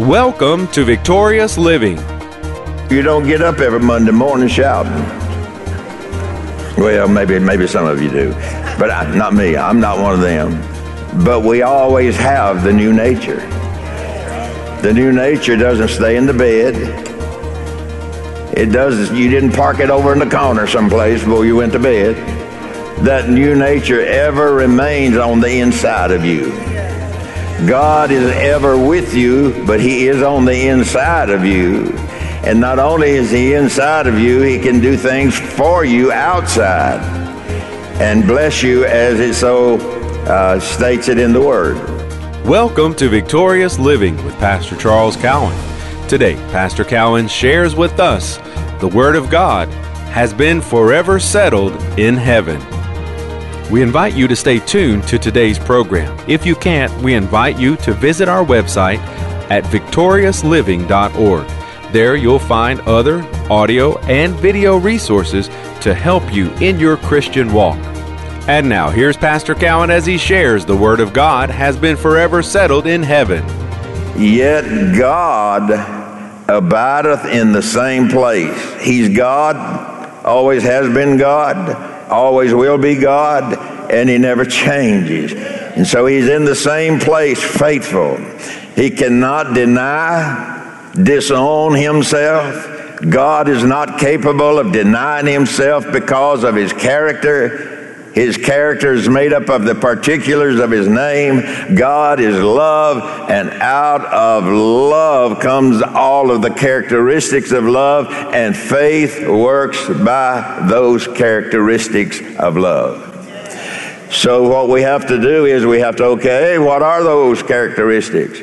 Welcome to Victorious Living. You don't get up every Monday morning shouting. Well, maybe maybe some of you do, but I, not me. I'm not one of them. But we always have the new nature. The new nature doesn't stay in the bed. It does. You didn't park it over in the corner someplace before you went to bed. That new nature ever remains on the inside of you. God is ever with you, but He is on the inside of you. And not only is He inside of you, He can do things for you outside and bless you as it so uh, states it in the Word. Welcome to Victorious Living with Pastor Charles Cowan. Today, Pastor Cowan shares with us the Word of God has been forever settled in heaven. We invite you to stay tuned to today's program. If you can't, we invite you to visit our website at victoriousliving.org. There you'll find other audio and video resources to help you in your Christian walk. And now, here's Pastor Cowan as he shares the Word of God has been forever settled in heaven. Yet God abideth in the same place. He's God, always has been God always will be God, and He never changes. And so He's in the same place, faithful. He cannot deny, disown Himself. God is not capable of denying Himself because of His character. His character is made up of the particulars of His name. God is love, and out of love comes all of the characteristics of love, and faith works by those characteristics of love. So, what we have to do is we have to, okay, what are those characteristics?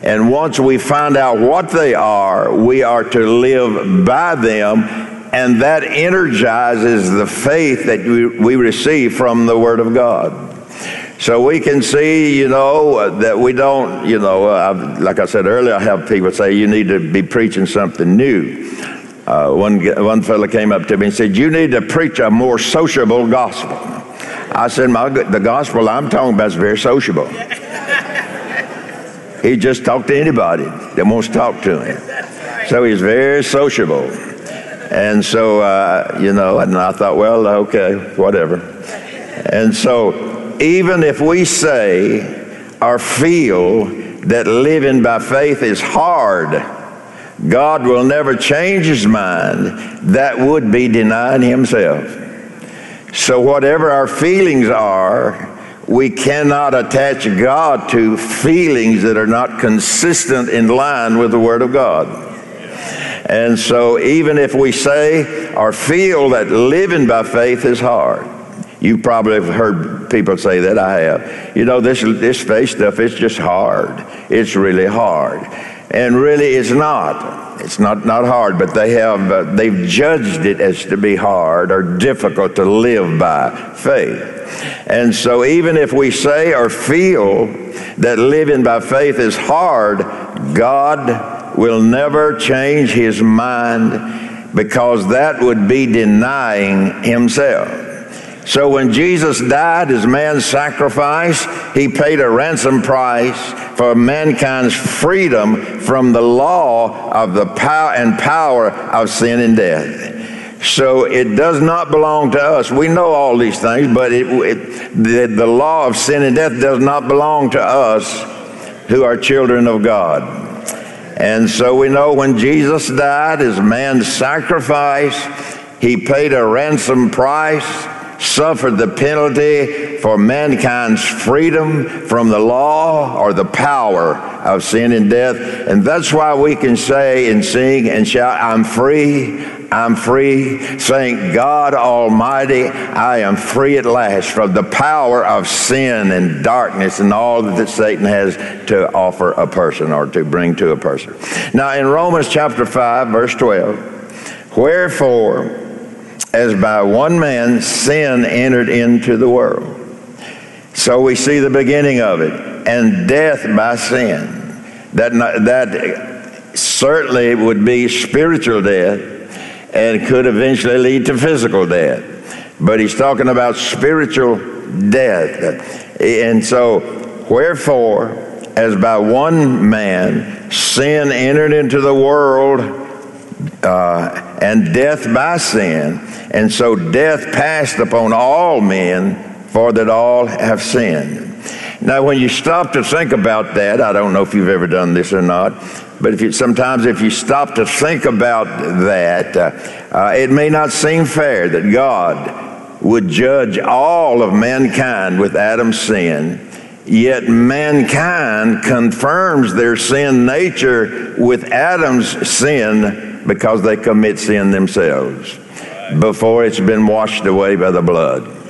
And once we find out what they are, we are to live by them and that energizes the faith that we receive from the Word of God. So we can see, you know, that we don't, you know, I've, like I said earlier, I have people say you need to be preaching something new. Uh, one, one fellow came up to me and said, You need to preach a more sociable gospel. I said, My, The gospel I'm talking about is very sociable. he just talked to anybody that wants to talk to him. So he's very sociable. And so, uh, you know, and I thought, well, okay, whatever. And so, even if we say or feel that living by faith is hard, God will never change his mind. That would be denying himself. So, whatever our feelings are, we cannot attach God to feelings that are not consistent in line with the Word of God. And so, even if we say or feel that living by faith is hard, you probably have heard people say that. I have. You know, this this faith stuff is just hard. It's really hard, and really, it's not. It's not not hard, but they have uh, they've judged it as to be hard or difficult to live by faith. And so, even if we say or feel that living by faith is hard, God will never change his mind because that would be denying himself. So when Jesus died as man's sacrifice, he paid a ransom price for mankind's freedom from the law of the power and power of sin and death. So it does not belong to us. We know all these things, but it, it, the, the law of sin and death does not belong to us who are children of God. And so we know when Jesus died as man's sacrifice, he paid a ransom price, suffered the penalty for mankind's freedom from the law or the power of sin and death. And that's why we can say and sing and shout, I'm free, I'm free. Thank God Almighty, I am free at last from the power of sin and darkness and all that Satan has to offer a person or to bring to a person. Now, in Romans chapter 5, verse 12, wherefore, as by one man sin entered into the world. So we see the beginning of it, and death by sin. That, that certainly would be spiritual death and could eventually lead to physical death. But he's talking about spiritual death. And so, wherefore, as by one man sin entered into the world, uh, and death by sin. And so death passed upon all men, for that all have sinned. Now, when you stop to think about that, I don't know if you've ever done this or not, but if you, sometimes if you stop to think about that, uh, uh, it may not seem fair that God would judge all of mankind with Adam's sin Yet mankind confirms their sin nature with Adam's sin because they commit sin themselves before it's been washed away by the blood.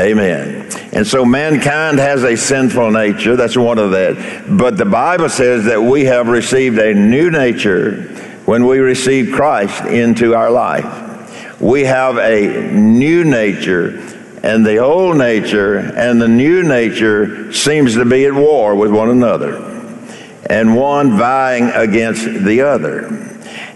Amen. And so mankind has a sinful nature. That's one of that. But the Bible says that we have received a new nature when we receive Christ into our life. We have a new nature and the old nature and the new nature seems to be at war with one another and one vying against the other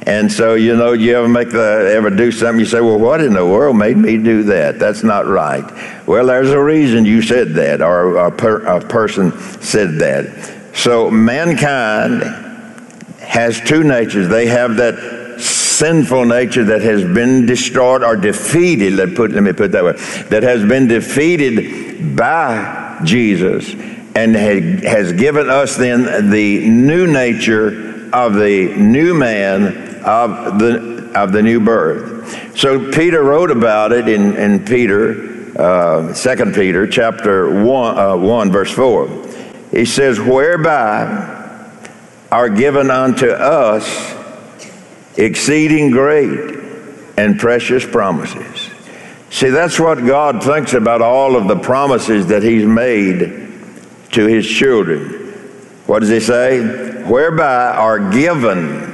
and so you know you ever make the ever do something you say well what in the world made me do that that's not right well there's a reason you said that or a, per, a person said that so mankind has two natures they have that sinful nature that has been destroyed or defeated, let, put, let me put that way, that has been defeated by Jesus and has given us then the new nature of the new man of the, of the new birth. So Peter wrote about it in, in Peter, uh, 2 Peter chapter 1, uh, 1, verse 4. He says, Whereby are given unto us exceeding great and precious promises. See, that's what God thinks about all of the promises that He's made to His children. What does He say? Whereby are given.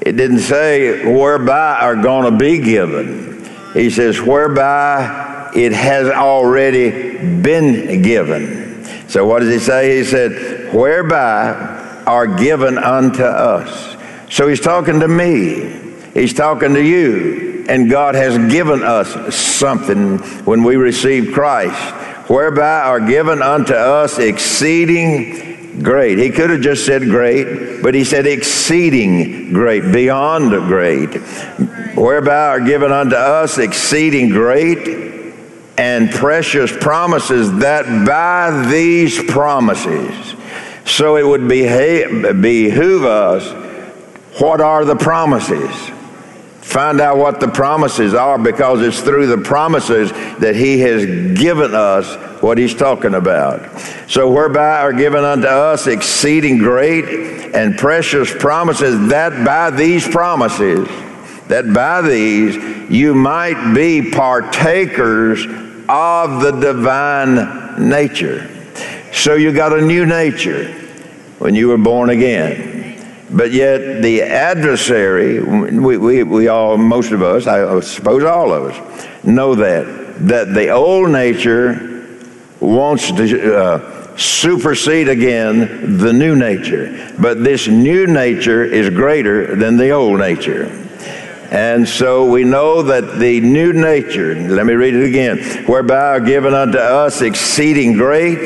It didn't say whereby are going to be given. He says, whereby it has already been given. So what does He say? He said, whereby are given unto us. So he's talking to me. He's talking to you. And God has given us something when we receive Christ, whereby are given unto us exceeding great. He could have just said great, but he said exceeding great, beyond great. Whereby are given unto us exceeding great and precious promises, that by these promises, so it would behoove us what are the promises? Find out what the promises are because it's through the promises that He has given us what He's talking about. So, whereby are given unto us exceeding great and precious promises, that by these promises, that by these you might be partakers of the divine nature. So, you got a new nature when you were born again. But yet, the adversary, we, we, we all, most of us, I suppose all of us, know that, that the old nature wants to uh, supersede again the new nature. But this new nature is greater than the old nature. And so we know that the new nature, let me read it again, whereby are given unto us exceeding great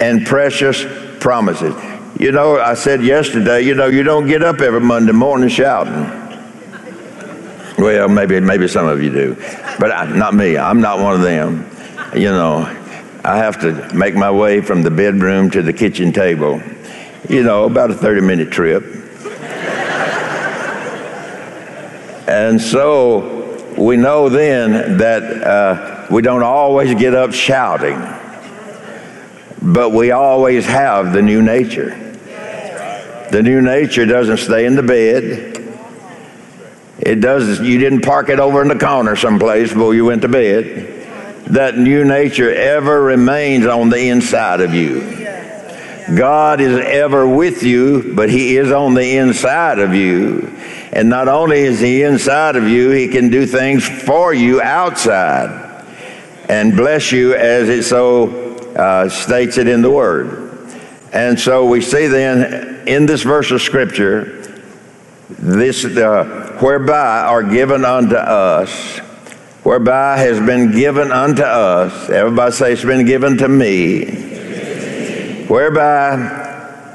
and precious promises. You know, I said yesterday, you know, you don't get up every Monday morning shouting. Well, maybe maybe some of you do, but I, not me. I'm not one of them. You know, I have to make my way from the bedroom to the kitchen table. You know, about a 30 minute trip. And so we know then that uh, we don't always get up shouting, but we always have the new nature. The new nature doesn't stay in the bed. It does. You didn't park it over in the corner someplace before you went to bed. That new nature ever remains on the inside of you. God is ever with you, but He is on the inside of you. And not only is He inside of you, He can do things for you outside and bless you as it so uh, states it in the Word. And so we see then in this verse of Scripture, this uh, whereby are given unto us, whereby has been given unto us. Everybody say it's been given to me. Whereby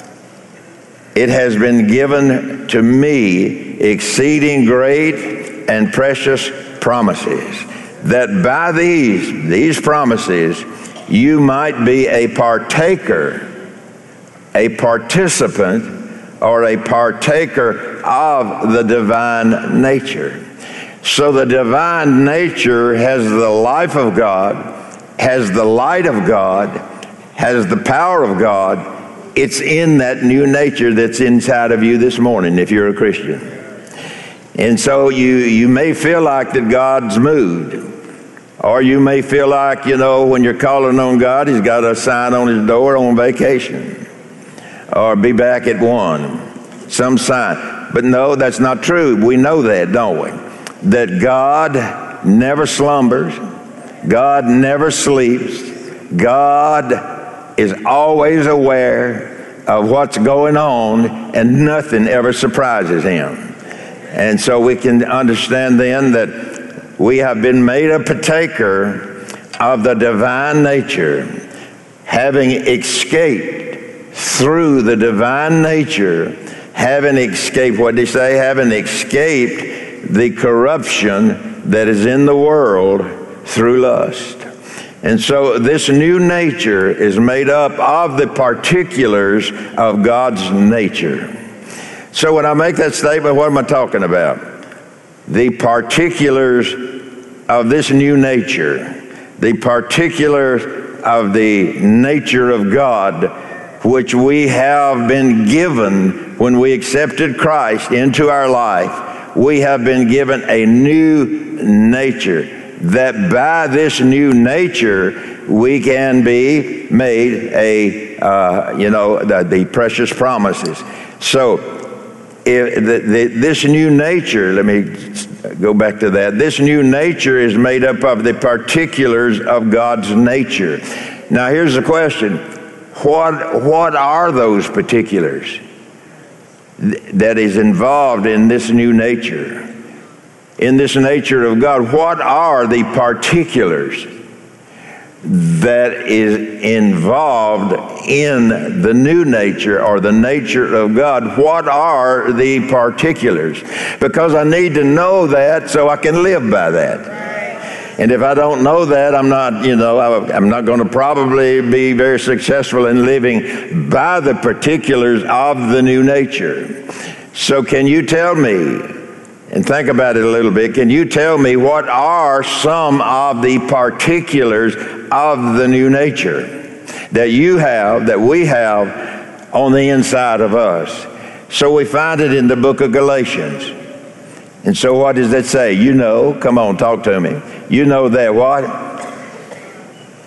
it has been given to me exceeding great and precious promises, that by these, these promises, you might be a partaker, a participant, or a partaker of the divine nature. So the divine nature has the life of God, has the light of God, has the power of God. It's in that new nature that's inside of you this morning if you're a Christian. And so you, you may feel like that God's moved. Or you may feel like, you know, when you're calling on God, He's got a sign on His door on vacation. Or be back at one. Some sign. But no, that's not true. We know that, don't we? that God never slumbers, God never sleeps, God is always aware of what's going on, and nothing ever surprises him. And so we can understand then that we have been made a partaker of the divine nature, having escaped through the divine nature, having escaped, what did he say? Having escaped the corruption that is in the world through lust. And so this new nature is made up of the particulars of God's nature. So when I make that statement, what am I talking about? The particulars of this new nature, the particulars of the nature of God, which we have been given when we accepted Christ into our life we have been given a new nature. That by this new nature, we can be made a, uh, you know, the, the, precious promises. So, if the, the, this new nature, let me go back to that. This new nature is made up of the particulars of God's nature. Now, here's the question what, what are those particulars? that is involved in this new nature, in this nature of God. What are the particulars that is involved in the new nature or the nature of God? What are the particulars? Because I need to know that so I can live by that. And if I don't know that, I'm not, you know, I'm not going to probably be very successful in living by the particulars of the new nature. So, can you tell me, and think about it a little bit, can you tell me what are some of the particulars of the new nature that you have, that we have on the inside of us? So, we find it in the book of Galatians. And so, what does that say? You know, come on, talk to me. You know that what?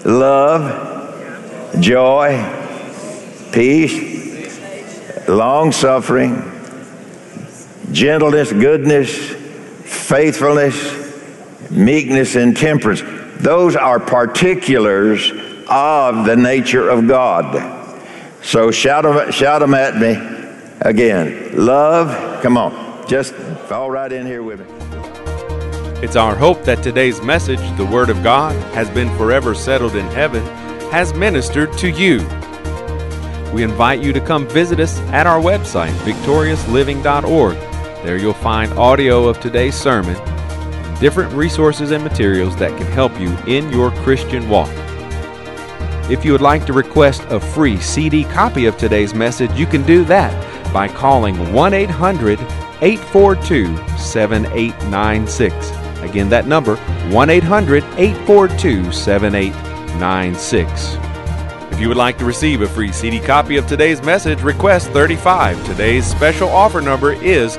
Love, joy, peace, long suffering, gentleness, goodness, faithfulness, meekness, and temperance. Those are particulars of the nature of God. So shout them, shout them at me again. Love, come on, just fall right in here with me. It's our hope that today's message, the Word of God, has been forever settled in heaven, has ministered to you. We invite you to come visit us at our website, victoriousliving.org. There you'll find audio of today's sermon, different resources and materials that can help you in your Christian walk. If you would like to request a free CD copy of today's message, you can do that by calling 1 800 842 7896. Again, that number 1 800 842 7896. If you would like to receive a free CD copy of today's message, request 35. Today's special offer number is